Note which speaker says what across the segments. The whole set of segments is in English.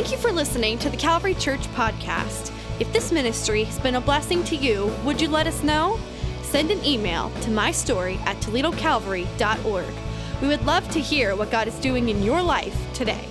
Speaker 1: Thank you for listening to the Calvary Church podcast. If this ministry has been a blessing to you, would you let us know? Send an email to mystory at toledocalvary.org. We would love to hear what God is doing in your life today.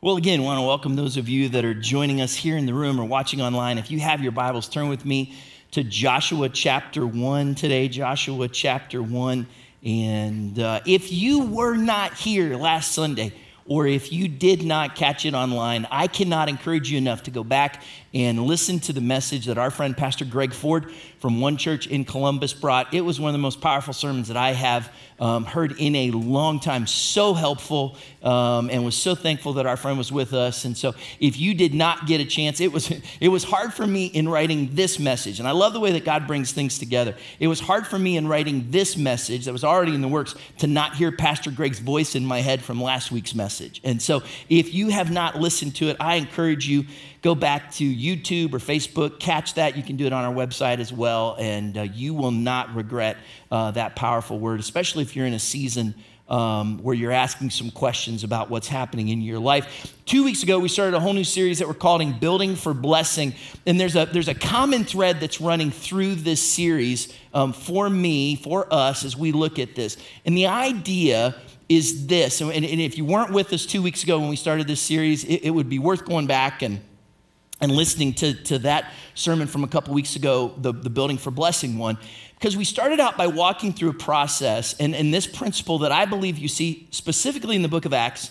Speaker 2: Well, again, want to welcome those of you that are joining us here in the room or watching online. If you have your Bibles, turn with me to Joshua chapter 1 today. Joshua chapter 1. And uh, if you were not here last Sunday, or if you did not catch it online, I cannot encourage you enough to go back and listen to the message that our friend Pastor Greg Ford from One Church in Columbus brought. It was one of the most powerful sermons that I have um, heard in a long time. So helpful, um, and was so thankful that our friend was with us. And so, if you did not get a chance, it was it was hard for me in writing this message. And I love the way that God brings things together. It was hard for me in writing this message that was already in the works to not hear Pastor Greg's voice in my head from last week's message. And so, if you have not listened to it, I encourage you go back to YouTube or Facebook, catch that. You can do it on our website as well, and uh, you will not regret uh, that powerful word, especially if you're in a season um, where you're asking some questions about what's happening in your life. Two weeks ago, we started a whole new series that we're calling Building for Blessing. And there's a, there's a common thread that's running through this series um, for me, for us, as we look at this. And the idea is this, and, if you weren't with us two weeks ago when we started this series, it would be worth going back and and listening to, to that sermon from a couple weeks ago, the, the Building for Blessing one, because we started out by walking through a process and, and this principle that I believe you see specifically in the book of Acts,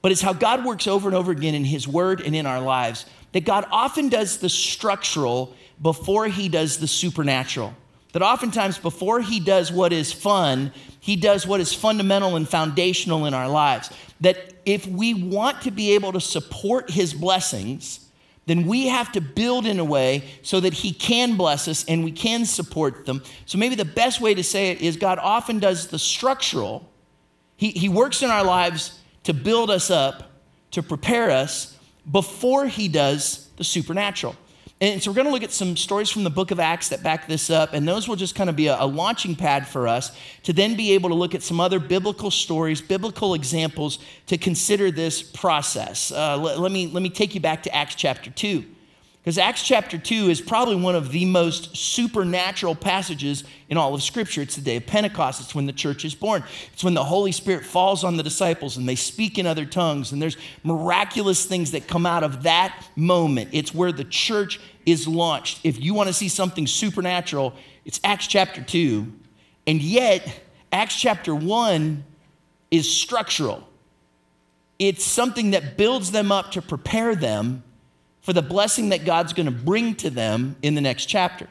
Speaker 2: but it's how God works over and over again in His Word and in our lives, that God often does the structural before He does the supernatural. That oftentimes, before He does what is fun, He does what is fundamental and foundational in our lives. That if we want to be able to support His blessings, then we have to build in a way so that He can bless us and we can support them. So maybe the best way to say it is God often does the structural, He, he works in our lives to build us up, to prepare us before He does the supernatural. And so we're going to look at some stories from the book of Acts that back this up, and those will just kind of be a, a, launching pad for us to then be able to look at some other biblical stories, biblical examples to consider this process. Uh, let, let, me, let me take you back to Acts chapter 2. Because Acts chapter 2 is probably one of the most supernatural passages in all of Scripture. It's the day of Pentecost. It's when the church is born. It's when the Holy Spirit falls on the disciples and they speak in other tongues. And there's miraculous things that come out of that moment. It's where the church is launched. If you want to see something supernatural, it's Acts chapter 2. And yet, Acts chapter 1 is structural, it's something that builds them up to prepare them for the blessing that God's going to bring to them in the next chapter.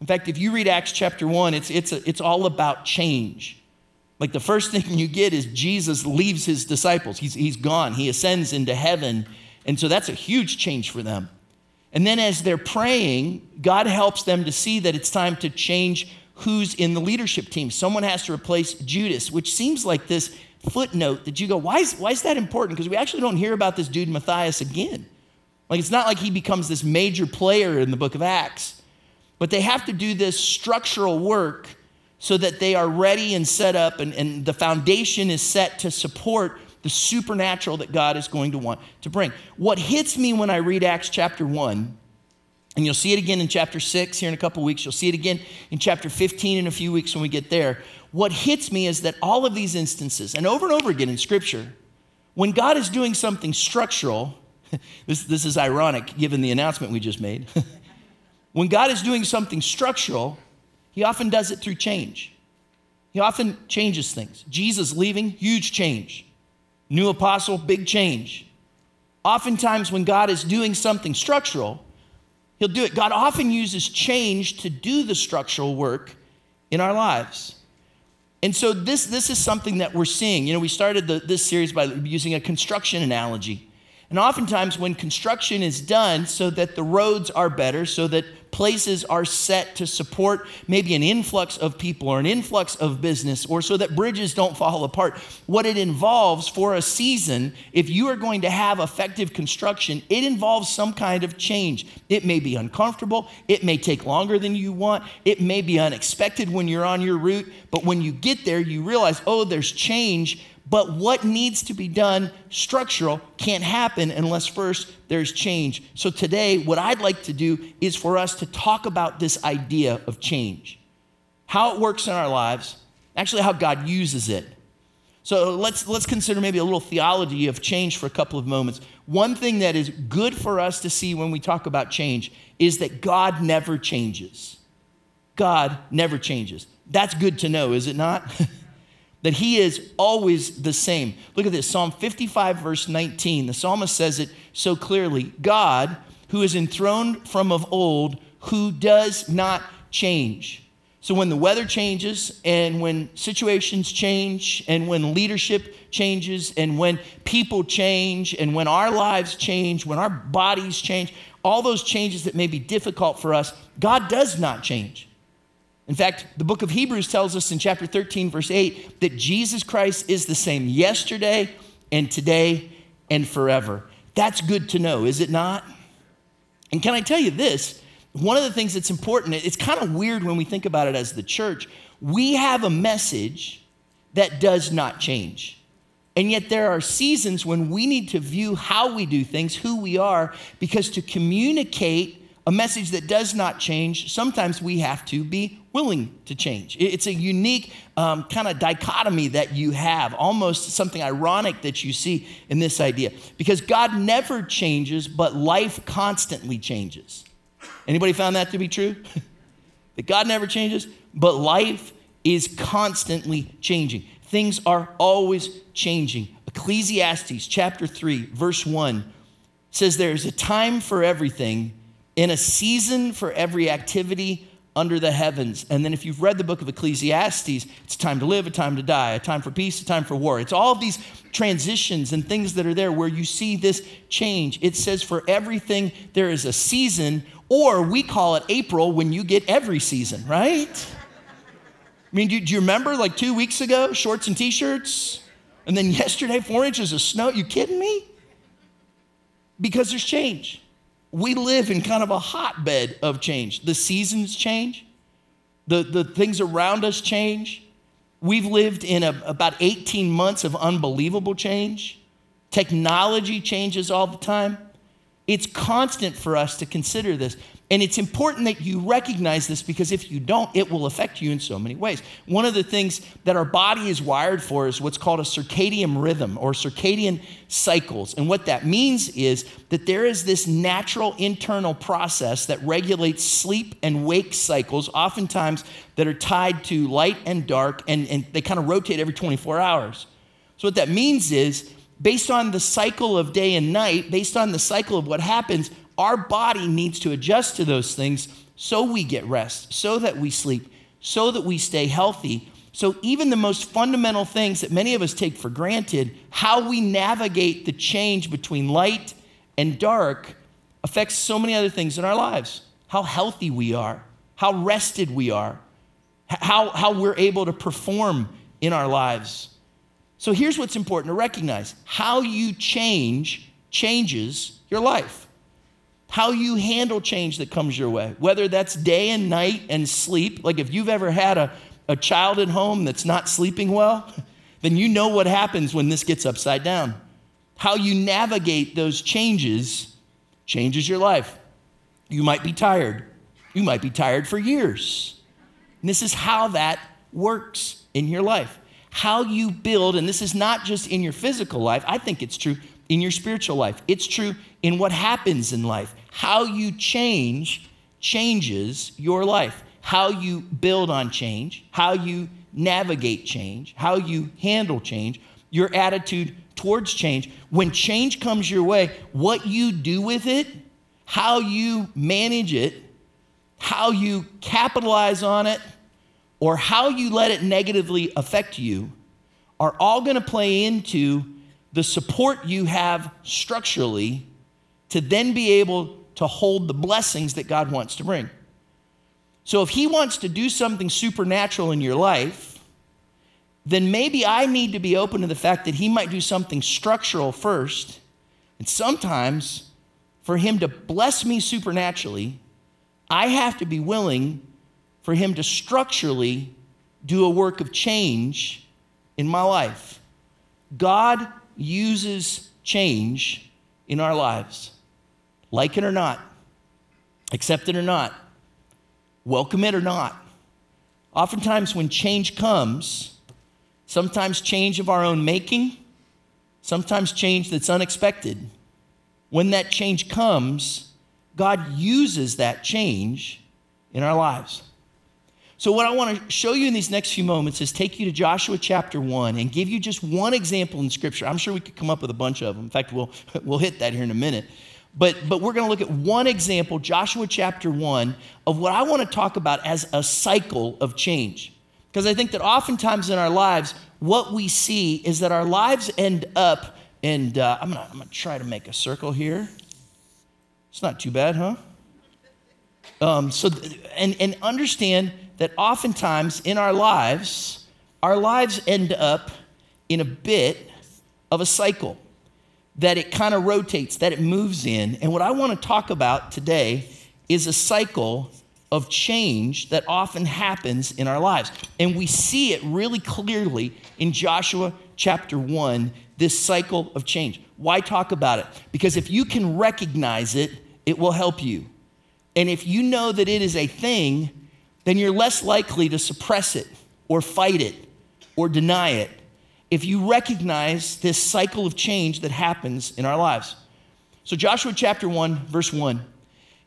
Speaker 2: In fact, if you read Acts chapter 1, it's, it's, a, it's all about change. Like the first thing you get is Jesus leaves his disciples. He's, he's gone, he ascends into heaven. And so that's a huge change for them. And then as they're praying, God helps them to see that it's time to change who's in the leadership team. Someone has to replace Judas, which seems like this footnote that you go, why is, why is that important? Because we actually don't hear about this dude Matthias again. Like it's not like he becomes this major player in the book of Acts, but they have to do this structural work so that they are ready and set up, and, and the foundation is set to support the supernatural that God is going to want to bring. What hits me when I read Acts chapter 1, and you'll see it again in chapter 6 here in a couple weeks, you'll see it again in chapter 15 in a few weeks when we get there. What hits me is that all of these instances, and over and over again in Scripture, when God is doing something structural, this, this is ironic given the announcement we just made. when God is doing something structural, he often does it through change. He often changes things. Jesus leaving, huge change. New apostle, big change. Oftentimes, when God is doing something structural, he'll do it. God often uses change to do the structural work in our lives. And so, this, this is something that we're seeing. You know, we started the, this series by using a construction analogy. And oftentimes, when construction is done so that the roads are better, so that places are set to support maybe an influx of people or an influx of business, or so that bridges don't fall apart, what it involves for a season, if you are going to have effective construction, it involves some kind of change. It may be uncomfortable, it may take longer than you want, it may be unexpected when you're on your route, but when you get there, you realize, oh, there's change But what needs to be done, structural, can't happen unless first there's change. So today, what I'd like to do is for us to talk about this idea of change, how it works in our lives, actually, how God uses it. So let's, let's consider maybe a little theology of change for a couple of moments. One thing that is good for us to see when we talk about change is that God never changes. God never changes. That's good to know, is it not? that he is always the same. Look at this Psalm 55, verse 19. The psalmist says it so clearly God, who is enthroned from of old, who does not change. So when the weather changes and when situations change and when leadership changes and when people change and when our lives change, when our bodies change, all those changes that may be difficult for us, God does not change. In fact, the book of Hebrews tells us in chapter 13, verse 8, that Jesus Christ is the same yesterday and today and forever. That's good to know, is it not? And can I tell you this? One of the things that's important, it's kind of weird when we think about it as the church. We have a message that does not change. And yet, there are seasons when we need to view how we do things, who we are, because to communicate a message that does not change, sometimes we have to be willing to change. It's a unique um, kind of dichotomy that you have, almost something ironic that you see in this idea. Because God never changes, but life constantly changes. Anybody found that to be true? that God never changes, but life is constantly changing. Things are always changing. Ecclesiastes chapter 3, verse 1 says there's a time for everything in a season for every activity under the heavens. And then if you've read the book of Ecclesiastes, it's a time to live, a time to die, a time for peace, a time for war. It's all of these transitions and things that are there where you see this change. It says for everything there is a season, or we call it April when you get every season, right? I mean, do, do you remember like two weeks ago, shorts and t shirts? And then yesterday, four inches of snow? You kidding me? Because there's change we live in kind of a hotbed of change. The seasons change, the, the things around us change. We've lived in a, about 18 months of unbelievable change. Technology changes all the time. It's constant for us to consider this. And it's important that you recognize this because if you don't, it will affect you in so many ways. One of the things that our body is wired for is what's called a circadian rhythm or circadian cycles. And what that means is that there is this natural internal process that regulates sleep and wake cycles, oftentimes that are tied to light and dark, and, and they kind of rotate every 24 hours. So, what that means is, based on the cycle of day and night, based on the cycle of what happens, our body needs to adjust to those things so we get rest, so that we sleep, so that we stay healthy. So, even the most fundamental things that many of us take for granted, how we navigate the change between light and dark, affects so many other things in our lives. How healthy we are, how rested we are, how, how we're able to perform in our lives. So, here's what's important to recognize how you change changes your life how you handle change that comes your way, whether that's day and night and sleep. Like if you've ever had a, a child at home that's not sleeping well, then you know what happens when this gets upside down. How you navigate those changes changes your life. You might be tired. You might be tired for years. And this is how that works in your life. How you build, and this is not just in your physical life, I think it's true in your spiritual life. It's true in what happens in life. How you change changes your life. How you build on change, how you navigate change, how you handle change, your attitude towards change. When change comes your way, what you do with it, how you manage it, how you capitalize on it, or how you let it negatively affect you are all going to play into the support you have structurally to then be able to hold the blessings that God wants to bring. So if He wants to do something supernatural in your life, then maybe I need to be open to the fact that He might do something structural first. And sometimes, for Him to bless me supernaturally, I have to be willing for Him to structurally do a work of change in my life. God uses change in our lives, like it or not, accept it or not, welcome it or not. Oftentimes, when change comes, sometimes change of our own making, sometimes change that's unexpected. When that change comes, God uses that change in our lives. So, what I want to show you in these next few moments is take you to Joshua chapter 1 and give you just one example in Scripture. I'm sure we could come up with a bunch of them. In fact, we'll, we'll hit that here in a minute. But, but we're going to look at one example, Joshua chapter 1, of what I want to talk about as a cycle of change. Because I think that oftentimes in our lives, what we see is that our lives end up, and uh, I'm going to try to make a circle here. It's not too bad, huh? Um, so, and, and understand that oftentimes in our lives, our lives end up in a bit of a cycle, that it kind of rotates, that it moves in. And what I want to talk about today is a cycle of change that often happens in our lives. And we see it really clearly in Joshua chapter 1, this cycle of change. Why talk about it? Because if you can recognize it, it will help you. And if you know that it is a thing, then you're less likely to suppress it or fight it or deny it if you recognize this cycle of change that happens in our lives. So, Joshua chapter 1, verse 1,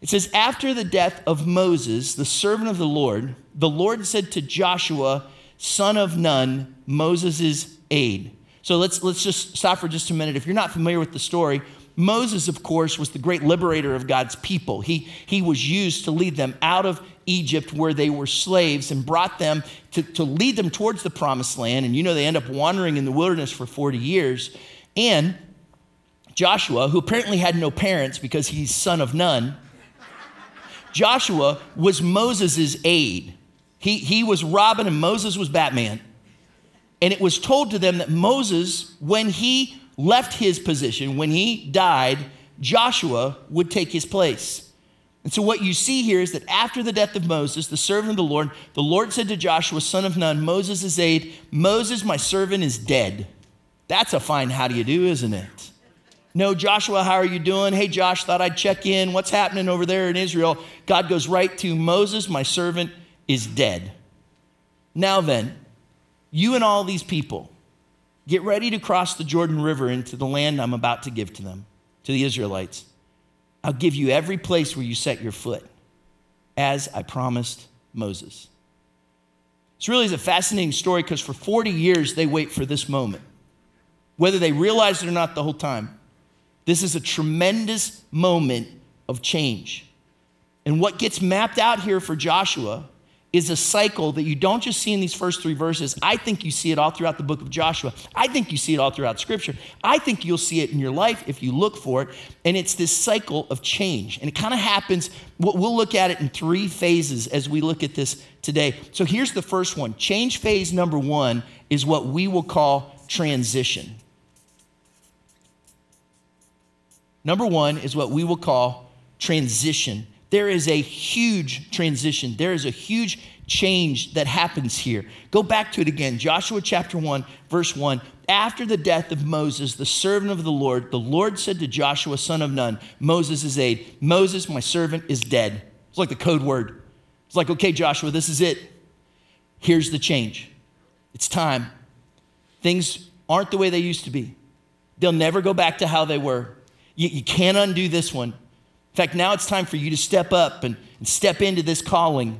Speaker 2: it says, After the death of Moses, the servant of the Lord, the Lord said to Joshua, son of Nun, Moses' aide. So let's, let's just stop for just a minute. If you're not familiar with the story, Moses, of course, was the great liberator of God's people. He, he was used to lead them out of Egypt where they were slaves and brought them to, to lead them towards the promised land. And you know, they end up wandering in the wilderness for 40 years. And Joshua, who apparently had no parents because he's son of Nun, Joshua was Moses' aide. He, he was Robin and Moses was Batman. And it was told to them that Moses, when he left his position, when he died, Joshua would take his place. And so, what you see here is that after the death of Moses, the servant of the Lord, the Lord said to Joshua, son of Nun, Moses' is aide, Moses, my servant, is dead. That's a fine how do you do, isn't it? No, Joshua, how are you doing? Hey, Josh, thought I'd check in. What's happening over there in Israel? God goes right to Moses, my servant, is dead. Now then, you and all these people, Get ready to cross the Jordan River into the land I'm about to give to them, to the Israelites. I'll give you every place where you set your foot, as I promised Moses. This really is a fascinating story because for 40 years they wait for this moment. Whether they realize it or not the whole time, this is a tremendous moment of change. And what gets mapped out here for Joshua is a cycle that you don't just see in these first three verses. I think you see it all throughout the book of Joshua. I think you see it all throughout Scripture. I think you'll see it in your life if you look for it. And it's this cycle of change. And it kind of happens, we'll look at it in three phases as we look at this today. So here's the first one change phase number one is what we will call transition. Number one is what we will call transition there is a huge transition. There is a huge change that happens here. Go back to it again. Joshua chapter 1, verse 1. After the death of Moses, the servant of the Lord, the Lord said to Joshua, son of Nun, Moses' aide, Moses, my servant, is dead. It's like the code word. It's like, okay, Joshua, this is it. Here's the change. It's time. Things aren't the way they used to be. They'll never go back to how they were. You, you can't undo this one. In fact, now it's time for you to step up and, and step into this calling.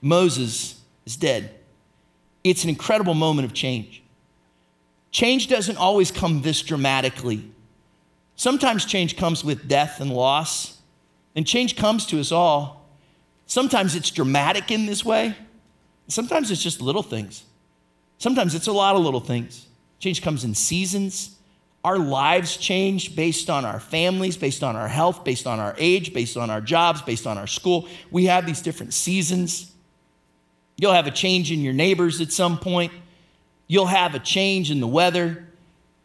Speaker 2: Moses is dead. It's an incredible moment of change. Change doesn't always come this dramatically. Sometimes change comes with death and loss, and change comes to us all. Sometimes it's dramatic in this way, sometimes it's just little things. Sometimes it's a lot of little things. Change comes in seasons, our lives change based on our families, based on our health, based on our age, based on our jobs, based on our school. We have these different seasons. You'll have a change in your neighbors at some point. You'll have a change in the weather.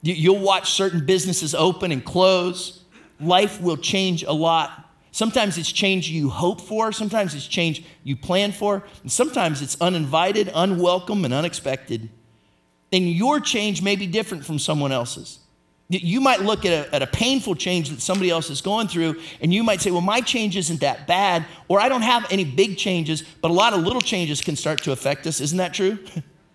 Speaker 2: You'll watch certain businesses open and close. Life will change a lot. Sometimes it's change you hope for, sometimes it's change you plan for, and sometimes it's uninvited, unwelcome, and unexpected. then your change may be different from someone else's. You might look at a, at a, painful change that somebody else is going through, and you might say, Well, my change isn't that bad, or I don't have any big changes, but a lot of little changes can start to affect us. Isn't that true?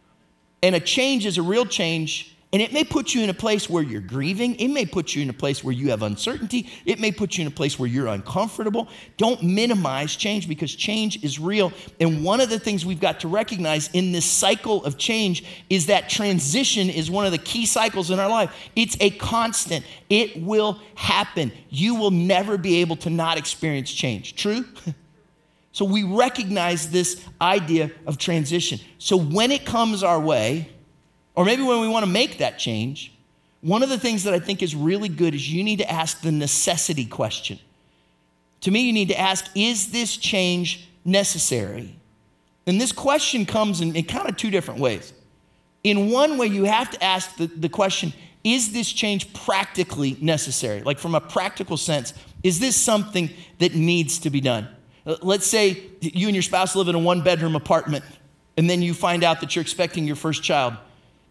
Speaker 2: and a change is a real change and it may put you in a place where you're grieving. It may put you in a place where you have uncertainty. It may put you in a place where you're uncomfortable. Don't minimize change because change is real. And one of the things we've got to recognize in this cycle of change is that transition is one of the key cycles in our life. It's a constant, it will happen. You will never be able to not experience change. True? So we recognize this idea of transition. So when it comes our way, or maybe when we want to make that change, one of the things that I think is really good is you need to ask the necessity question. To me, you need to ask, is this change necessary? And this question comes in, in kind of two different ways. In one way, you have to ask the, the question, is this change practically necessary? Like from a practical sense, is this something that needs to be done? Uh, let's say you and your spouse live in a one bedroom apartment, and then you find out that you're expecting your first child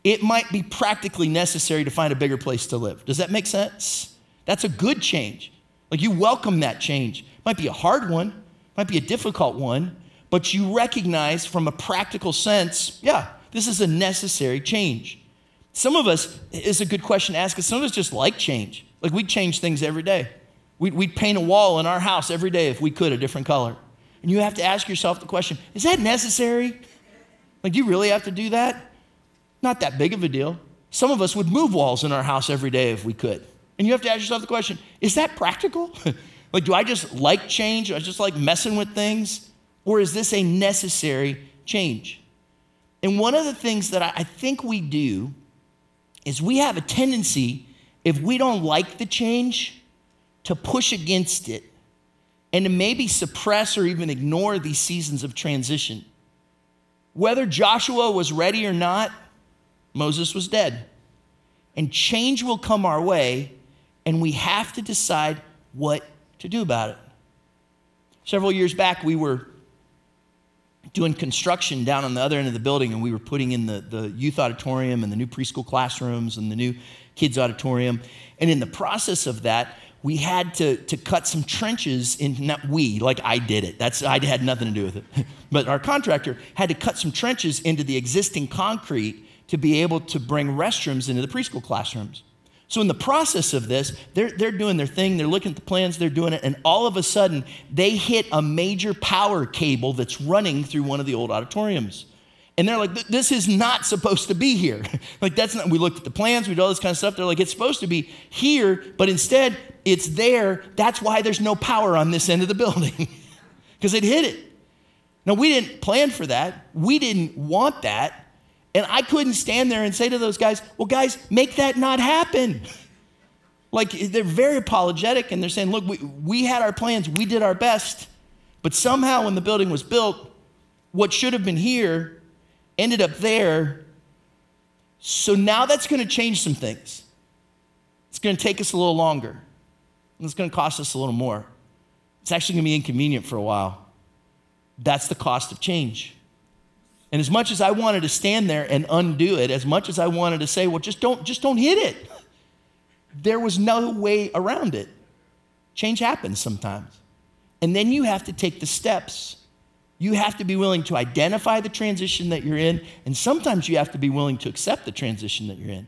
Speaker 2: it might be practically necessary to find a bigger place to live. Does that make sense? That's a good change. Like you welcome that change. Might be a hard one, might be a difficult one, but you recognize from a practical sense, yeah, this is a necessary change. Some of us, is a good question to ask, because some of us just like change. Like we change things every day. We'd, we'd paint a wall in our house every day if we could, a different color. And you have to ask yourself the question is that necessary? Like, do you really have to do that? Not that big of a deal. Some of us would move walls in our house every day if we could. And you have to ask yourself the question is that practical? like, do I just like change? Do I just like messing with things? Or is this a necessary change? And one of the things that I think we do is we have a tendency, if we don't like the change, to push against it and to maybe suppress or even ignore these seasons of transition. Whether Joshua was ready or not, Moses was dead. And change will come our way, and we have to decide what to do about it. Several years back, we were doing construction down on the other end of the building, and we were putting in the, the youth auditorium and the new preschool classrooms and the new kids' auditorium. And in the process of that, we had to, to cut some trenches in not we like i did it that's i had nothing to do with it but our contractor had to cut some trenches into the existing concrete to be able to bring restrooms into the preschool classrooms. So, in the process of this, they're, they're doing their thing, they're looking at the plans, they're doing it, and all of a sudden, they hit a major power cable that's running through one of the old auditoriums. And they're like, this is not supposed to be here. like, that's not, we looked at the plans, we did all this kind of stuff. They're like, it's supposed to be here, but instead, it's there. That's why there's no power on this end of the building, because it hit it. Now, we didn't plan for that, we didn't want that. And I couldn't stand there and say to those guys, well, guys, make that not happen. Like they're very apologetic and they're saying, look, we, we had our plans, we did our best. But somehow when the building was built, what should have been here ended up there. So now that's going to change some things. It's going to take us a little longer. And it's going to cost us a little more. It's actually going to be inconvenient for a while. That's the cost of change. And as much as I wanted to stand there and undo it, as much as I wanted to say, well, just don't, just don't hit it, there was no way around it. Change happens sometimes. And then you have to take the steps. You have to be willing to identify the transition that you're in, and sometimes you have to be willing to accept the transition that you're in.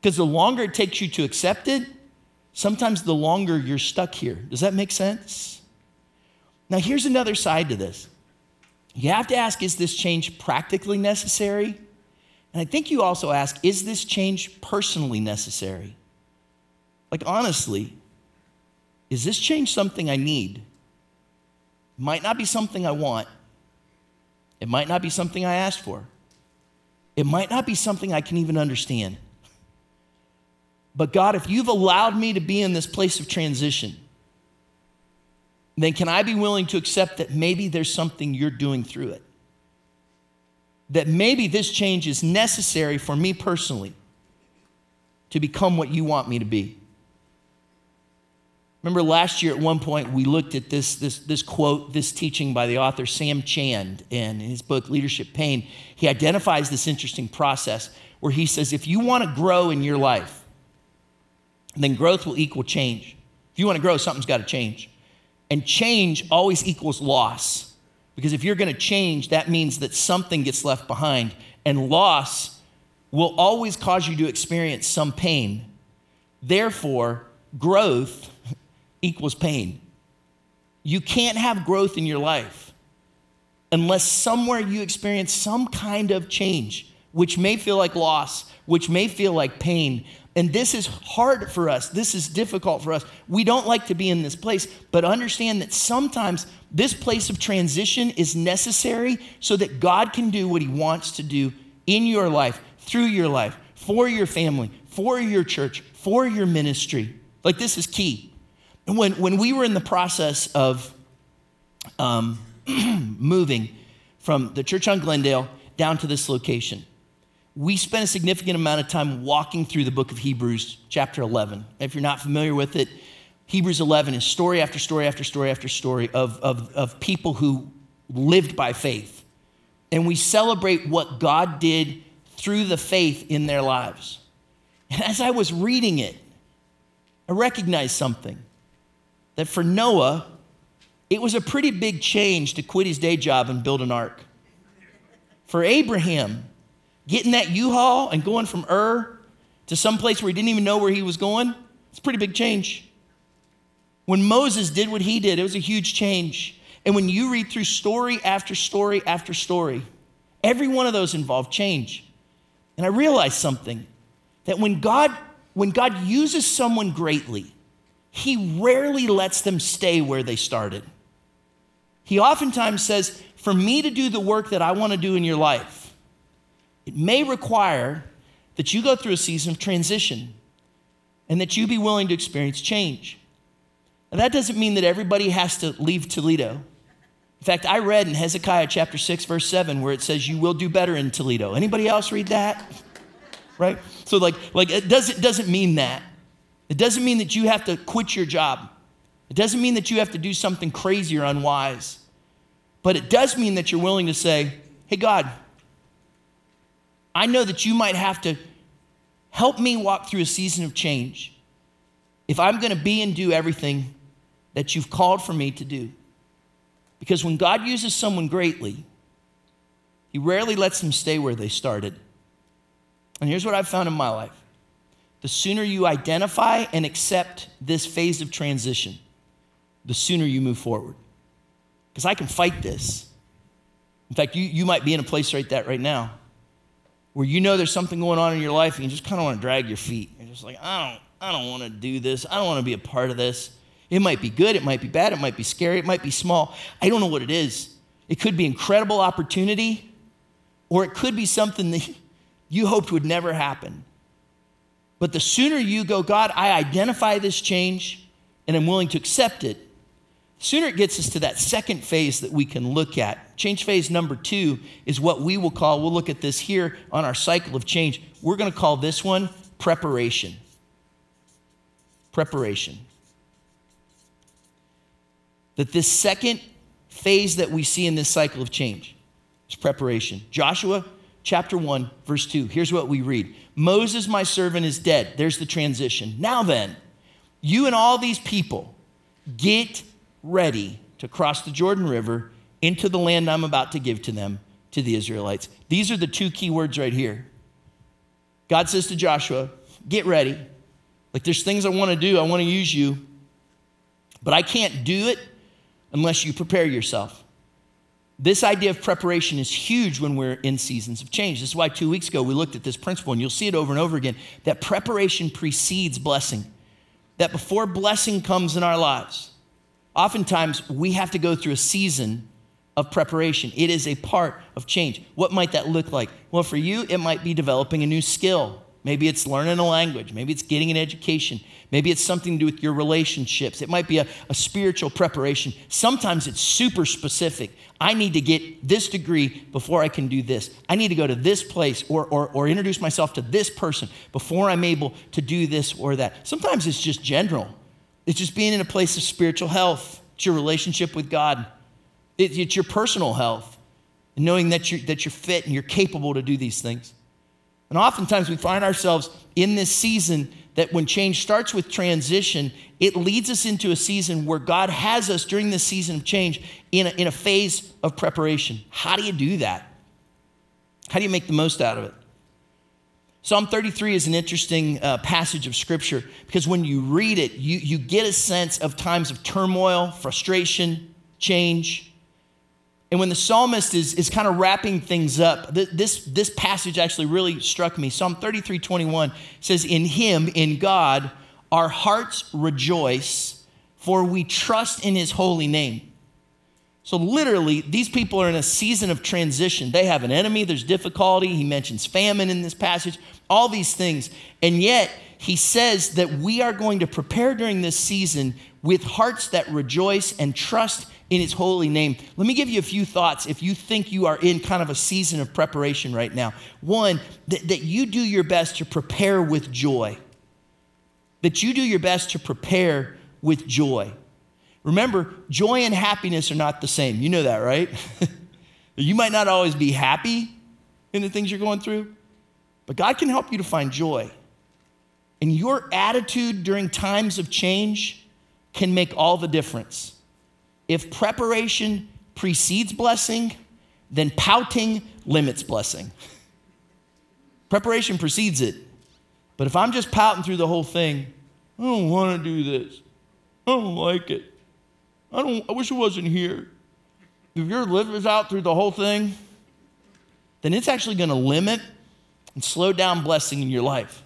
Speaker 2: Because the longer it takes you to accept it, sometimes the longer you're stuck here. Does that make sense? Now, here's another side to this. You have to ask is this change practically necessary? And I think you also ask is this change personally necessary? Like, honestly, is this change something I need? It might not be something I want. It might not be something I asked for. It might not be something I can even understand. But God, if you've allowed me to be in this place of transition, then can I be willing to accept that maybe there's something you're doing through it? That maybe this change is necessary for me personally to become what you want me to be. Remember last year at one point we looked at this, this, this quote, this teaching by the author Sam Chand, and in his book Leadership Pain, he identifies this interesting process where he says, if you want to grow in your life, then growth will equal change. If you want to grow, something's got to change. And change always equals loss. Because if you're going to change, that means that something gets left behind. And loss will always cause you to experience some pain. Therefore, growth equals pain. You can't have growth in your life unless somewhere you experience some kind of change, which may feel like loss, which may feel like pain. And this is hard for us. This is difficult for us. We don't like to be in this place, but understand that sometimes this place of transition is necessary so that God can do what He wants to do in your life, through your life, for your family, for your church, for your ministry. Like, this is key. When, when we were in the process of um, moving from the church on Glendale down to this location, we spent a significant amount of time walking through the book of Hebrews, chapter 11. If you're not familiar with it, Hebrews 11 is story after story after story after story of, of, of people who lived by faith. And we celebrate what God did through the faith in their lives. And as I was reading it, I recognized something that for Noah, it was a pretty big change to quit his day job and build an ark. For Abraham, getting that U Haul and going from Ur to some place where he didn't even know where he was going, it's a pretty big change. When Moses did what he did, it was a huge change. And when you read through story after story after story, every one of those involved change. And I realized something that when God when God uses someone greatly, he rarely lets them stay where they started. He oftentimes says, For me to do the work that I want to do in your life, it may require that you go through a season of transition and that you be willing to experience change. Now, that doesn't mean that everybody has to leave Toledo. In fact, I read in Hezekiah chapter 6, verse 7, where it says, You will do better in Toledo. Anybody else read that? Right? So, like, like it, doesn't, it doesn't mean that. It doesn't mean that you have to quit your job. It doesn't mean that you have to do something crazy or unwise. But it does mean that you're willing to say, Hey, God, I know that you might have to help me walk through a season of change if I'm going to be and do everything that you've called for me to do. Because when God uses someone greatly, He rarely lets them stay where they started. And here's what I've found in my life the sooner you identify and accept this phase of transition, the sooner you move forward. Because I can fight this. In fact, you, you might be in a place like that right now where you know there's something going on in your life and you just kind of want to drag your feet. You're just like, I don't, I don't want to do this. I don't want to be a part of this. It might be good, it might be bad, it might be scary, it might be small. I don't know what it is. It could be incredible opportunity, or it could be something that you hoped would never happen. But the sooner you go, God, I identify this change and I'm willing to accept it, sooner it gets us to that second phase that we can look at. Change phase number two is what we will call, we'll look at this here on our cycle of change. We're going to call this one preparation. Preparation. That this second phase that we see in this cycle of change is preparation. Joshua chapter 1, verse 2. Here's what we read Moses, my servant, is dead. There's the transition. Now then, you and all these people get ready to cross the Jordan River into the land I'm about to give to them, to the Israelites. These are the two key words right here. God says to Joshua, Get ready. Like there's things I want to do, I want to use you, but I can't do it unless you prepare yourself. This idea of preparation is huge when we're in seasons of change. This is why two weeks ago we looked at this principle, and you'll see it over and over again that preparation precedes blessing. That before blessing comes in our lives, oftentimes we have to go through a season of preparation. It is a part of change. What might that look like? Well, for you, it might be developing a new skill. Maybe it's learning a language. Maybe it's getting an education. Maybe it's something to do with your relationships. It might be a, a, spiritual preparation. Sometimes it's super specific. I need to get this degree before I can do this. I need to go to this place or, or, or introduce myself to this person before I'm able to do this or that. Sometimes it's just general, it's just being in a place of spiritual health, it's your relationship with God, it, it's your personal health, and knowing that you're, that you're fit and you're capable to do these things. And oftentimes we find ourselves in this season that when change starts with transition, it leads us into a season where God has us during this season of change in a, in a phase of preparation. How do you do that? How do you make the most out of it? Psalm 33 is an interesting uh, passage of scripture because when you read it, you, you get a sense of times of turmoil, frustration, change. And when the psalmist is, is kind of wrapping things up, th- this, this passage actually really struck me. Psalm 33 21 says, In him, in God, our hearts rejoice, for we trust in his holy name. So, literally, these people are in a season of transition. They have an enemy, there's difficulty. He mentions famine in this passage, all these things. And yet, he says that we are going to prepare during this season with hearts that rejoice and trust in his holy name. Let me give you a few thoughts if you think you are in kind of a season of preparation right now. One, that, that you do your best to prepare with joy. That you do your best to prepare with joy. Remember, joy and happiness are not the same. You know that, right? you might not always be happy in the things you're going through, but God can help you to find joy. And your attitude during times of change can make all the difference. If preparation precedes blessing, then pouting limits blessing. Preparation precedes it. But if I'm just pouting through the whole thing, I don't want to do this. I don't like it. I don't I wish it wasn't here. If your liver is out through the whole thing, then it's actually going to limit and slow down blessing in your life.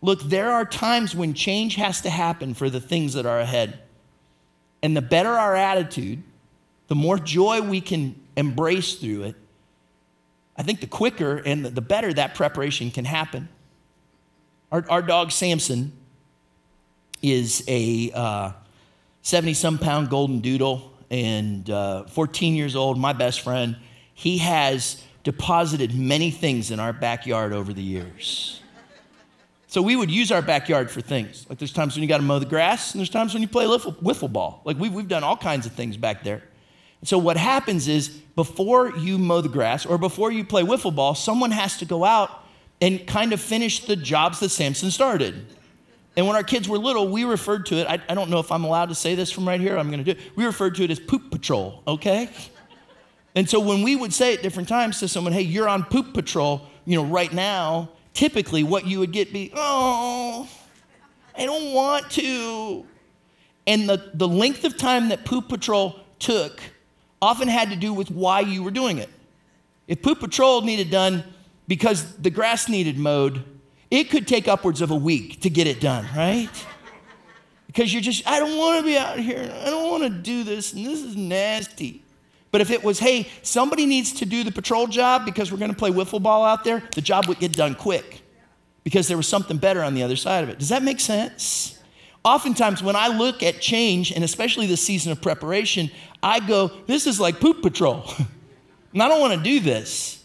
Speaker 2: Look, there are times when change has to happen for the things that are ahead. And the better our attitude, the more joy we can embrace through it, I think the quicker and the better that preparation can happen. Our, our dog Samson is a uh, 70 uh, some pound golden doodle and uh, 14 years old, my best friend. He has deposited many things in our backyard over the years. So we would use our backyard for things. Like there's times when you got to mow the grass, and there's times when you play wiffle ball. Like we've, we've done all kinds of things back there. And so what happens is before you mow the grass or before you play wiffle ball, someone has to go out and kind of finish the jobs that Samson started. And when our kids were little, we referred to it, I, I don't know if I'm allowed to say this from right here, I'm gonna do it. We referred to it as poop patrol, okay? And so when we would say at different times to someone, hey, you're on poop patrol, you know, right now, typically what you would get be, oh, I don't want to. And the, the length of time that poop patrol took often had to do with why you were doing it. If poop patrol needed done because the grass needed mowed, it could take upwards of a week to get it done, right? Because you're just, I don't want to be out here. I don't want to do this, and this is nasty. But if it was, hey, somebody needs to do the patrol job because we're going to play wiffle ball out there, the job would get done quick because there was something better on the other side of it. Does that make sense? Oftentimes, when I look at change, and especially the season of preparation, I go, this is like poop patrol. and I don't want to do this.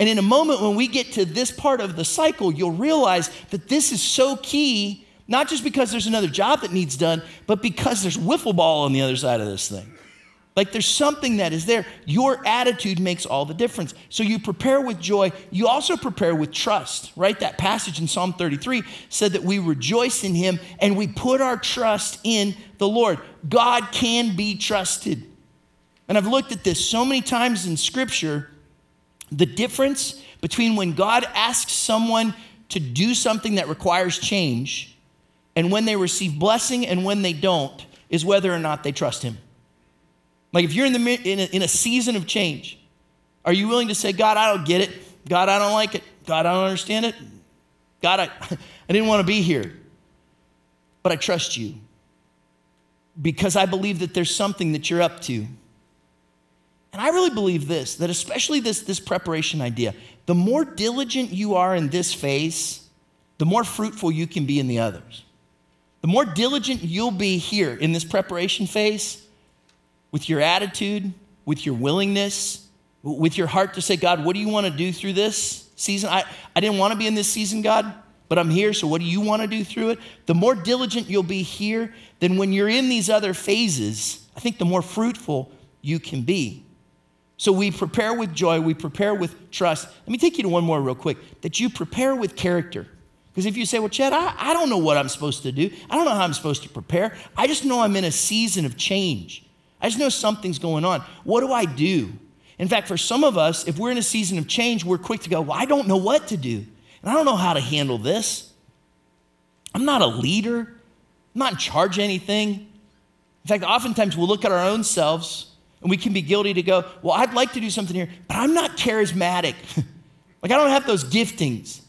Speaker 2: And in a moment when we get to this part of the cycle, you'll realize that this is so key, not just because there's another job that needs done, but because there's wiffle ball on the other side of this thing. Like there's something that is there. Your attitude makes all the difference. So you prepare with joy. You also prepare with trust, right? That passage in Psalm 33 said that we rejoice in him and we put our trust in the Lord. God can be trusted. And I've looked at this so many times in scripture the difference between when God asks someone to do something that requires change and when they receive blessing and when they don't is whether or not they trust him. Like if you're in, the, in, a, in a season of change, are you willing to say, God, I don't get it. God, I don't like it. God, I don't understand it. God, I, I didn't want to be here, but I trust you because I believe that there's something that you're up to. I really believe this that especially this, this preparation idea, the more diligent you are in this phase, the more fruitful you can be in the others. The more diligent you'll be here in this preparation phase, with your attitude, with your willingness, with your heart to say, God, what do you want to do through this season? I, I didn't want to be in this season, God, but I'm here, so what do you want to do through it? The more diligent you'll be here, then when you're in these other phases, I think the more fruitful you can be. So we prepare with joy, we prepare with trust. Let me take you to one more real quick that you prepare with character. Because if you say, well, Chad, I, I don't know what I'm supposed to do, I don't know how I'm supposed to prepare, I just know I'm in a season of change. I just know something's going on. What do I do? In fact, for some of us, if we're in a season of change, we're quick to go, well, I don't know what to do. And I don't know how to handle this. I'm not a leader, I'm not in charge of anything. In fact, oftentimes we'll look at our own selves and we can be guilty to go, well, I'd like to do something here, but I'm not charismatic. like, I don't have those giftings.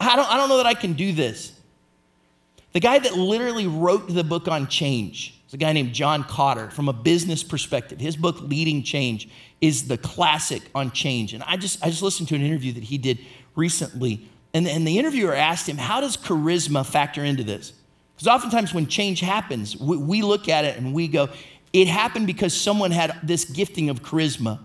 Speaker 2: I don't, I don't know that I can do this. The guy that literally wrote the book on change is a guy named John Kotter from a business perspective. His book, Leading Change, is the classic on change. And I just, I just listened to an interview that he did recently. And, and the interviewer asked him, How does charisma factor into this? Because oftentimes when change happens, we, we look at it and we go, it happened because someone had this gifting of charisma.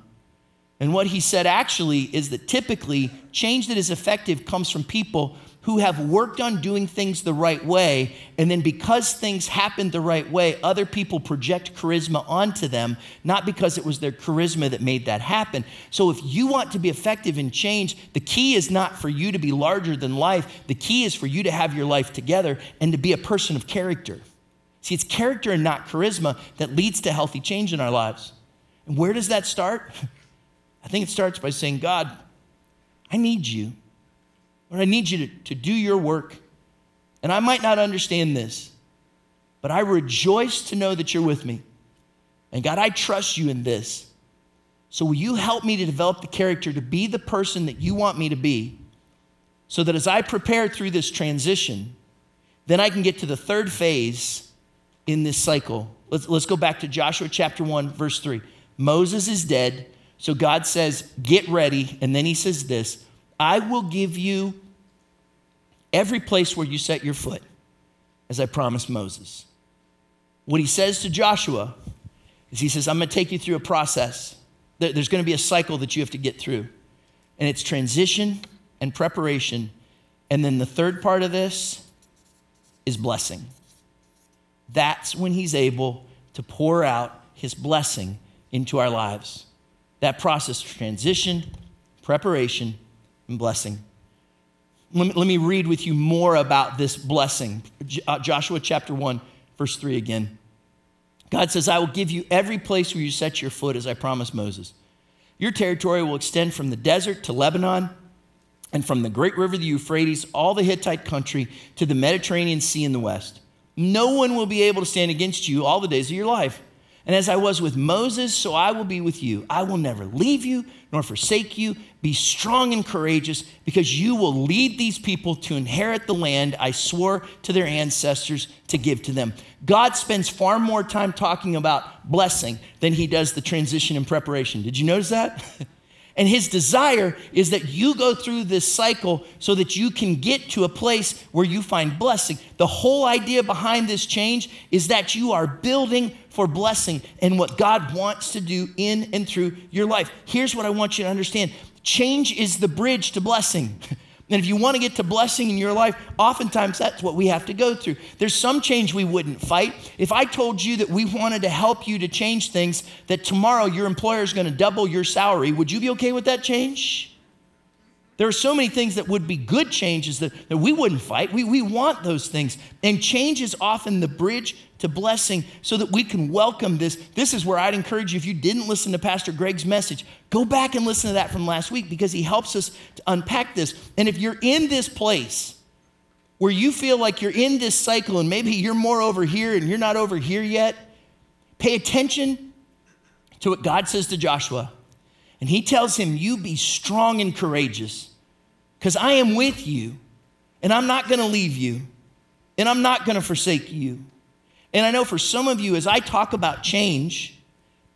Speaker 2: And what he said actually is that typically change that is effective comes from people who have worked on doing things the right way. And then because things happened the right way, other people project charisma onto them, not because it was their charisma that made that happen. So if you want to be effective in change, the key is not for you to be larger than life. The key is for you to have your life together and to be a person of character. See, it's character and not charisma that leads to healthy change in our lives. And where does that start? I think it starts by saying, God, I need you. Lord, I need you to, to do your work. And I might not understand this, but I rejoice to know that you're with me. And God, I trust you in this. So will you help me to develop the character to be the person that you want me to be? So that as I prepare through this transition, then I can get to the third phase in this cycle. Let's, let's go back to Joshua chapter 1, verse 3. Moses is dead, so God says, Get ready. And then he says this I will give you every place where you set your foot, as I promised Moses. What he says to Joshua is he says, I'm going to take you through a process. There's going to be a cycle that you have to get through. And it's transition and preparation. And then the third part of this is blessing that's when He's able to pour out His blessing into our lives. That process of transition, preparation, and blessing. Let me, let me read with you more about this blessing. Uh, Joshua chapter 1, verse 3 again. God says, I will give you every place where you set your foot, as I promised Moses. Your territory will extend from the desert to Lebanon and from the great river, the Euphrates, all the Hittite country to the Mediterranean Sea in the west. No one will be able to stand against you all the days of your life. And as I was with Moses, so I will be with you. I will never leave you nor forsake you. Be strong and courageous, because you will lead these people to inherit the land I swore to their ancestors to give to them. God spends far more time talking about blessing than he does the transition and preparation. Did you notice that? And his desire is that you go through this cycle so that you can get to a place where you find blessing. The whole idea behind this change is that you are building for blessing and what God wants to do in and through your life. Here's what I want you to understand change is the bridge to blessing. And if you want to get to blessing in your life, oftentimes that's what we have to go through. There's some change we wouldn't fight. If I told you that we wanted to help you to change things, that tomorrow your employer is going to double your salary, would you be okay with that change? There are so many things that would be good changes that, that we wouldn't fight. We, we want those things. And change is often the bridge to blessing so that we can welcome this. This is where I'd encourage you, if you didn't listen to Pastor Greg's message, go back and listen to that from last week because he helps us to unpack this. And if you're in this place where you feel like you're in this cycle and maybe you're more over here and you're not over here yet, pay attention to what God says to Joshua. And he tells him, You be strong and courageous, because I am with you, and I'm not going to leave you, and I'm not going to forsake you. And I know for some of you, as I talk about change,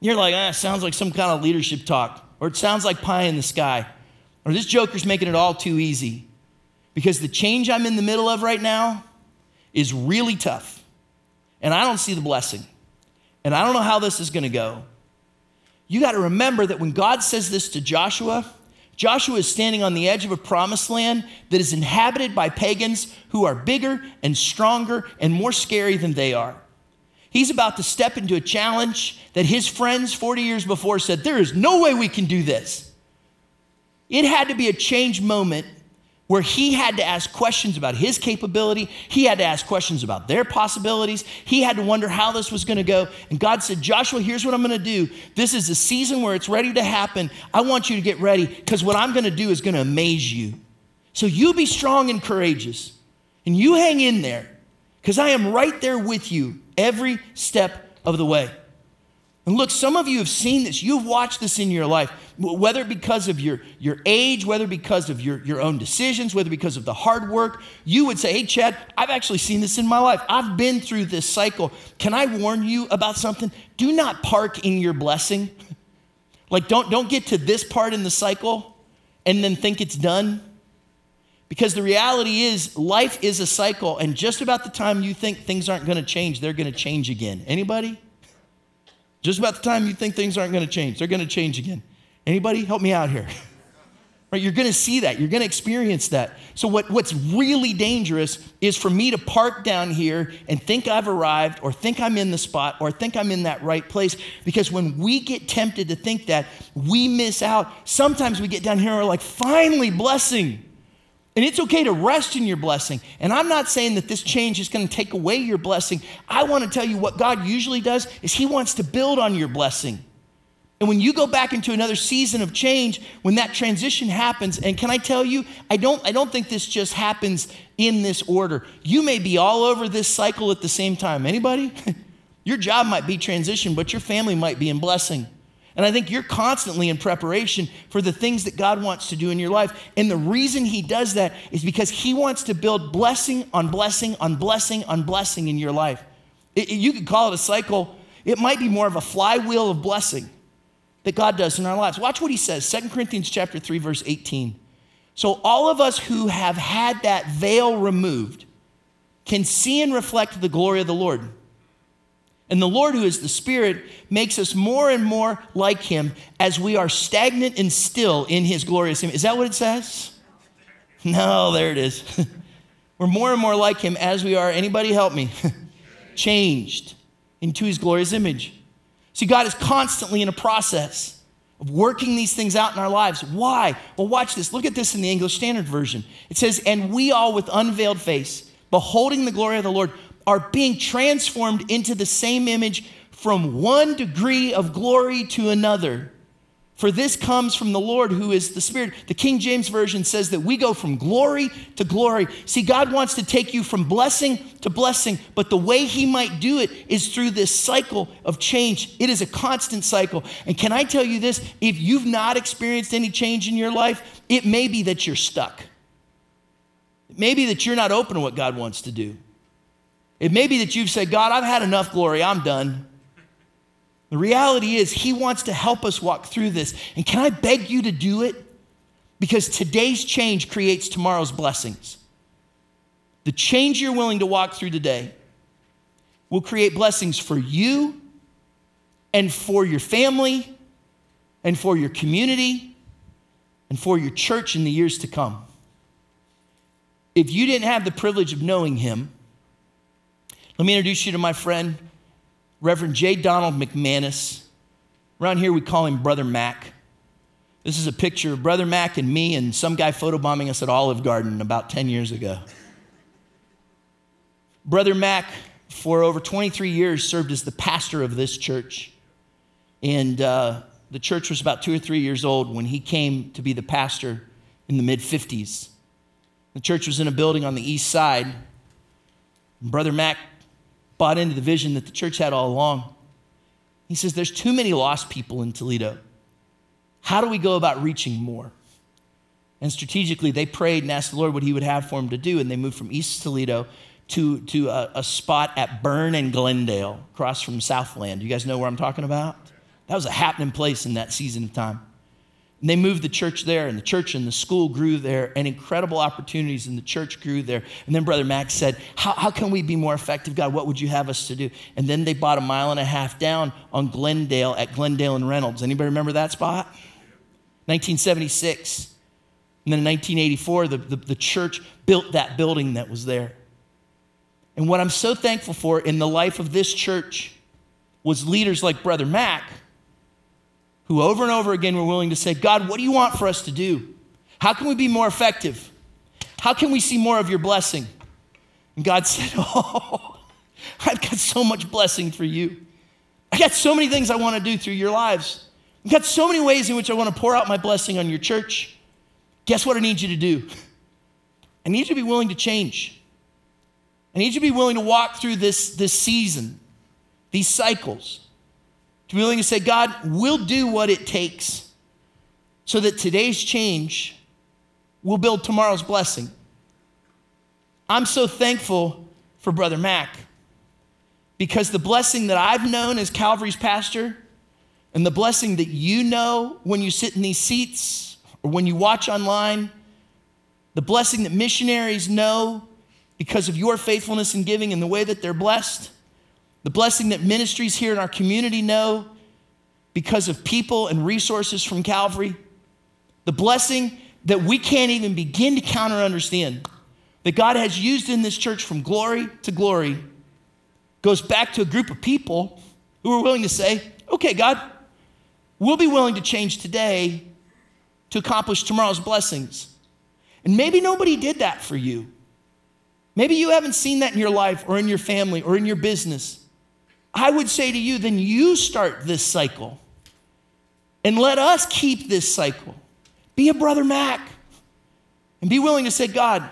Speaker 2: you're like, ah, sounds like some kind of leadership talk, or it sounds like pie in the sky, or this joker's making it all too easy. Because the change I'm in the middle of right now is really tough, and I don't see the blessing, and I don't know how this is to go. You got to remember that when God says this to Joshua, Joshua is standing on the edge of a promised land that is inhabited by pagans who are bigger and stronger and more scary than they are. He's about to step into a challenge that his friends 40 years before said, There is no way we can do this. It had to be a change moment where he had to ask questions about his capability. He had to ask questions about their possibilities. He had to wonder how this was going to go. And God said, Joshua, here's what I'm going to do. This is the season where it's ready to happen. I want you to get ready because what I'm going to do is going to amaze you. So you be strong and courageous and you hang in there because I am right there with you every step of the way. And look, some of you have seen this. You've watched this in your life, whether because of your, your age, whether because of your, your own decisions, whether because of the hard work. You would say, Hey, Chad, I've actually seen this in my life. I've been through this cycle. Can I warn you about something? Do not park in your blessing. Like, don't, don't get to this part in the cycle and then think it's done. Because the reality is, life is a cycle, and just about the time you think things aren't going to change, they're going to change again. Anybody? Just about the time you think things aren't going to change, they're going to change again. Anybody? Help me out here. Right, you're going to see that. You're going to experience that. So, what, what's really dangerous is for me to park down here and think I've arrived, or think I'm in the spot, or think I'm in that right place. Because when we get tempted to think that, we miss out. Sometimes we get down here and we're like, finally, blessing. And it's okay to rest in your blessing. And I'm not saying that this change is going to take away your blessing. I want to tell you what God usually does is he wants to build on your blessing. And when you go back into another season of change, when that transition happens, and can I tell you, I don't, I don't think this just happens in this order. You may be all over this cycle at the same time. Anybody? your job might be transition, but your family might be in blessing. And I think you're constantly in preparation for the things that God wants to do in your life. And the reason He does that is because He wants to build blessing on blessing on blessing on blessing in your life. It, you could call it a cycle, it might be more of a flywheel of blessing that God does in our lives. Watch what He says 2 Corinthians chapter 3, verse 18. So, all of us who have had that veil removed can see and reflect the glory of the Lord. And the Lord, who is the Spirit, makes us more and more like Him as we are stagnant and still in His glorious image. Is that what it says? No, there it is. We're more and more like Him as we are, anybody help me? Changed into His glorious image. See, God is constantly in a process of working these things out in our lives. Why? Well, watch this. Look at this in the English Standard Version. It says, And we all with unveiled face, beholding the glory of the Lord, are being transformed into the same image from one degree of glory to another. For this comes from the Lord who is the Spirit. The King James Version says that we go from glory to glory. See, God wants to take you from blessing to blessing, but the way He might do it is through this cycle of change. It is a constant cycle. And can I tell you this? If you've not experienced any change in your life, it may be that you're stuck. It may be that you're not open to what God wants to do. It may be that you've said, God, I've had enough glory, I'm done. The reality is, He wants to help us walk through this. And can I beg you to do it? Because today's change creates tomorrow's blessings. The change you're willing to walk through today will create blessings for you and for your family and for your community and for your church in the years to come. If you didn't have the privilege of knowing Him, let me introduce you to my friend, Reverend J. Donald McManus. Around here, we call him Brother Mac. This is a picture of Brother Mac and me and some guy photobombing us at Olive Garden about 10 years ago. Brother Mac, for over 23 years, served as the pastor of this church. And uh, the church was about two or three years old when he came to be the pastor in the mid 50s. The church was in a building on the east side. Brother Mac bought into the vision that the church had all along. He says, There's too many lost people in Toledo. How do we go about reaching more? And strategically, they prayed and asked the Lord what He would have for them to do. And they moved from East Toledo to, to a, a spot at Byrne and Glendale, across from Southland. You guys know where I'm talking about? That was a happening place in that season of time. And they moved the church there, and the church and the school grew there, and incredible opportunities in the church grew there. And then Brother Max said, how, how can we be more effective, God? What would you have us to do? And then they bought a mile and a half down on Glendale at Glendale and Reynolds. Anybody remember that spot? 1976. And then in 1984, the, the, the church built that building that was there. And what I'm so thankful for in the life of this church was leaders like Brother Mac, who over and over again were willing to say, God, what do you want for us to do? How can we be more effective? How can we see more of your blessing? And God said, Oh, I've got so much blessing for you. I got so many things I want to do through your lives. I've got so many ways in which I want to pour out my blessing on your church. Guess what I need you to do? I need you to be willing to change. I need you to be willing to walk through this, this season, these cycles, to be willing to say, God, we'll do what it takes so that today's change will build tomorrow's blessing. I'm so thankful for Brother Mac because the blessing that I've known as Calvary's pastor and the blessing that you know when you sit in these seats or when you watch online, the blessing that missionaries know because of your faithfulness in giving and the way that they're blessed, the blessing that ministries here in our community know because of people and resources from Calvary, the blessing that we can't even begin to count or understand that God has used in this church from glory to glory goes back to a group of people who are willing to say, okay, God, we'll be willing to change today to accomplish tomorrow's blessings. And maybe nobody did that for you. Maybe you haven't seen that in your life or in your family or in your business. I would say to you, then you start this cycle and let us keep this cycle. Be a brother Mac and be willing to say, God,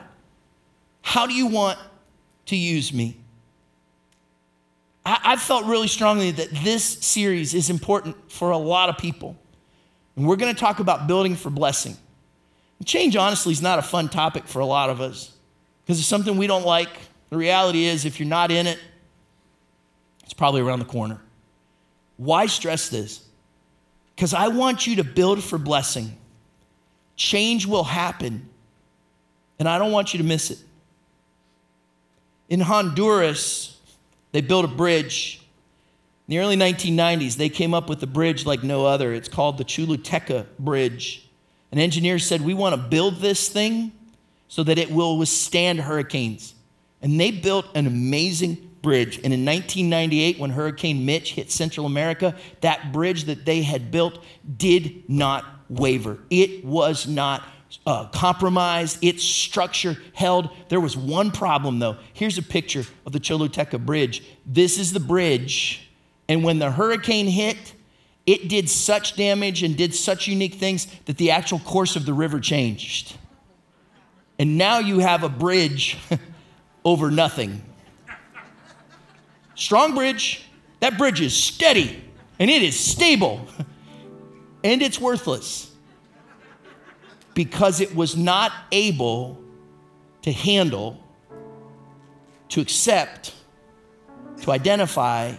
Speaker 2: how do you want to use me? I, I felt really strongly that this series is important for a lot of people. And we're going to talk about building for blessing. And change, honestly, is not a fun topic for a lot of us because it's something we don't like. The reality is, if you're not in it, it's probably around the corner. Why stress this? Because I want you to build for blessing. Change will happen, and I don't want you to miss it. In Honduras, they built a bridge. In the early 1990s, they came up with a bridge like no other. It's called the Choluteca Bridge. An engineer said, We want to build this thing so that it will withstand hurricanes. And they built an amazing bridge. And in 1998, when Hurricane Mitch hit Central America, that bridge that they had built did not waver. It was not uh, compromised, its structure held. There was one problem though. Here's a picture of the Choluteca Bridge. This is the bridge, and when the hurricane hit, it did such damage and did such unique things that the actual course of the river changed. And now you have a bridge over nothing. Strong bridge, that bridge is steady and it is stable and it's worthless because it was not able to handle, to accept, to identify,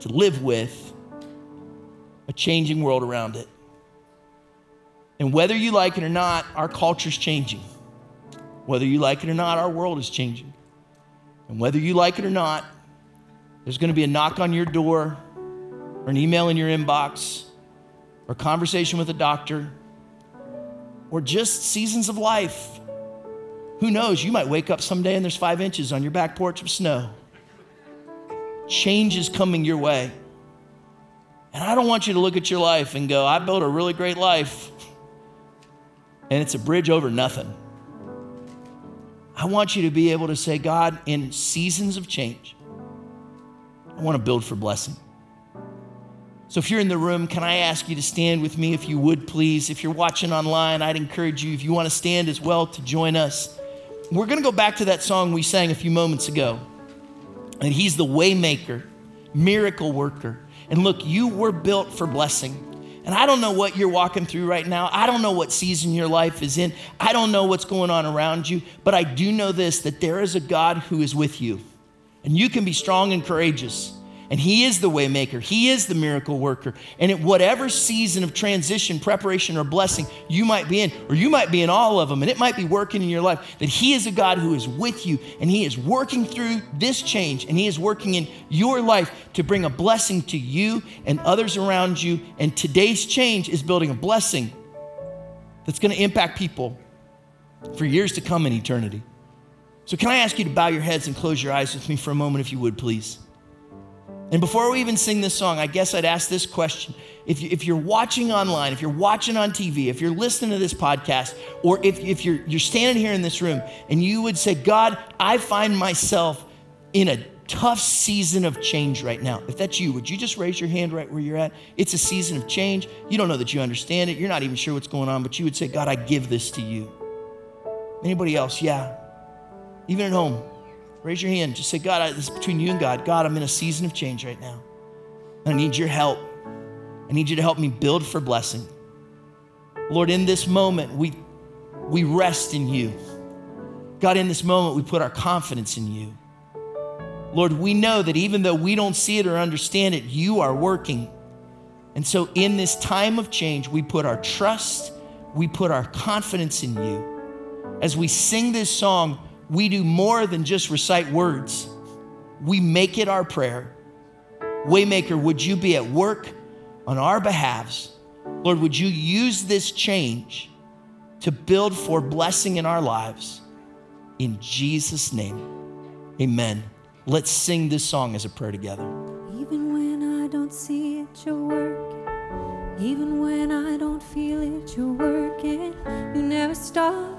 Speaker 2: to live with a changing world around it. And whether you like it or not, our culture's changing. Whether you like it or not, our world is changing. And whether you like it or not, there's going to be a knock on your door, or an email in your inbox, or conversation with a doctor, or just seasons of life. Who knows? You might wake up someday and there's five inches on your back porch of snow. Change is coming your way. And I don't want you to look at your life and go, I built a really great life, and it's a bridge over nothing. I want you to be able to say, God, in seasons of change, I want to build for blessing. So if you're in the room, can I ask you to stand with me if you would, please? If you're watching online, I'd encourage you, if you want to stand as well, to join us. We're going to go back to that song we sang a few moments ago. And he's the waymaker, miracle worker. And look, you were built for blessing. And I don't know what you're walking through right now. I don't know what season your life is in. I don't know what's going on around you. But I do know this that there is a God who is with you. And you can be strong and courageous. And He is the waymaker. He is the miracle worker. And at whatever season of transition, preparation, or blessing you might be in, or you might be in all of them, and it might be working in your life, that He is a God who is with you and He is working through this change and He is working in your life to bring a blessing to you and others around you. And today's change is building a blessing that's going to impact people for years to come in eternity. So, can I ask you to bow your heads and close your eyes with me for a moment, if you would, please? And before we even sing this song, I guess I'd ask this question. If, you, you're watching online, if you're watching on TV, if you're listening to this podcast, or if, if you're, you're standing here in this room and you would say, God, I find myself in a tough season of change right now. If that's you, would you just raise your hand right where you're at? It's a season of change. You don't know that you understand it. You're not even sure what's going on, but you would say, God, I give this to you. Anybody else? Yeah. Even at home, raise your hand. Just say, God, I, this is between you and God. God, I'm in a season of change right now. I need your help. I need you to help me build for blessing. Lord, in this moment, we, we rest in you. God, in this moment, we put our confidence in you. Lord, we know that even though we don't see it or understand it, you are working. And so, in this time of change, we put our trust, we put our confidence in you. As we sing this song, we do more than just recite words, we make it our prayer. Waymaker, would you be at work on our behalves? Lord, would you use this change to build for blessing in our lives? In Jesus' name, amen. Let's sing this song as a prayer together.
Speaker 3: Even when I don't see it, you're working. Even when I don't feel it, you're working. You never stop,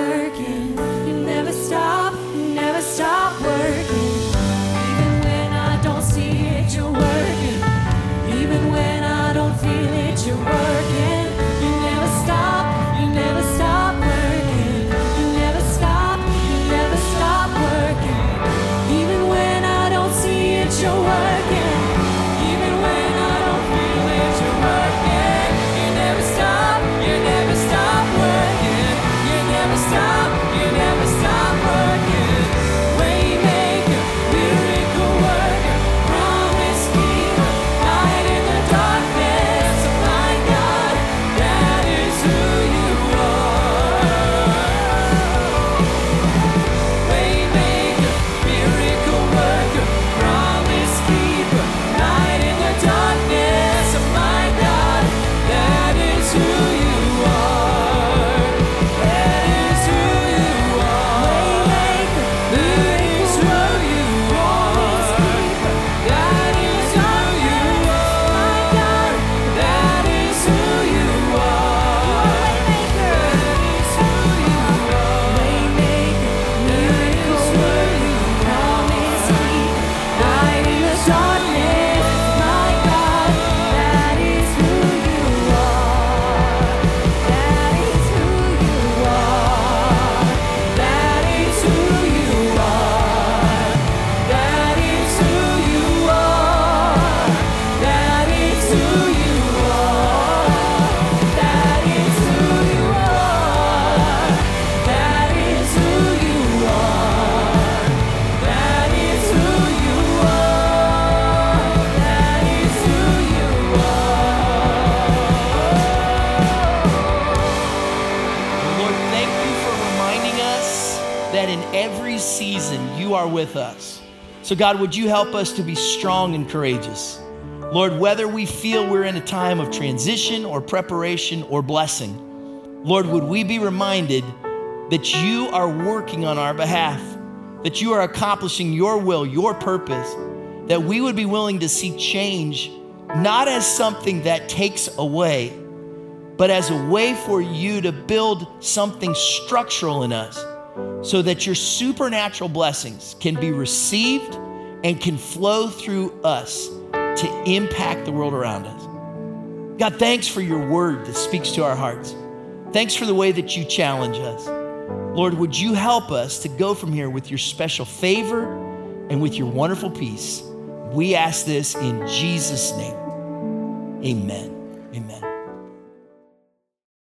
Speaker 2: So, God, would you help us to be strong and courageous? Lord, whether we feel we're in a time of transition or preparation or blessing, Lord, would we be reminded that you are working on our behalf, that you are accomplishing your will, your purpose, that we would be willing to see change not as something that takes away, but as a way for you to build something structural in us so that your supernatural blessings can be received and can flow through us to impact the world around us. God, thanks for your word that speaks to our hearts. Thanks for the way that you challenge us. Lord, would you help us to go from here with your special favor and with your wonderful peace? We ask this in Jesus' name. Amen.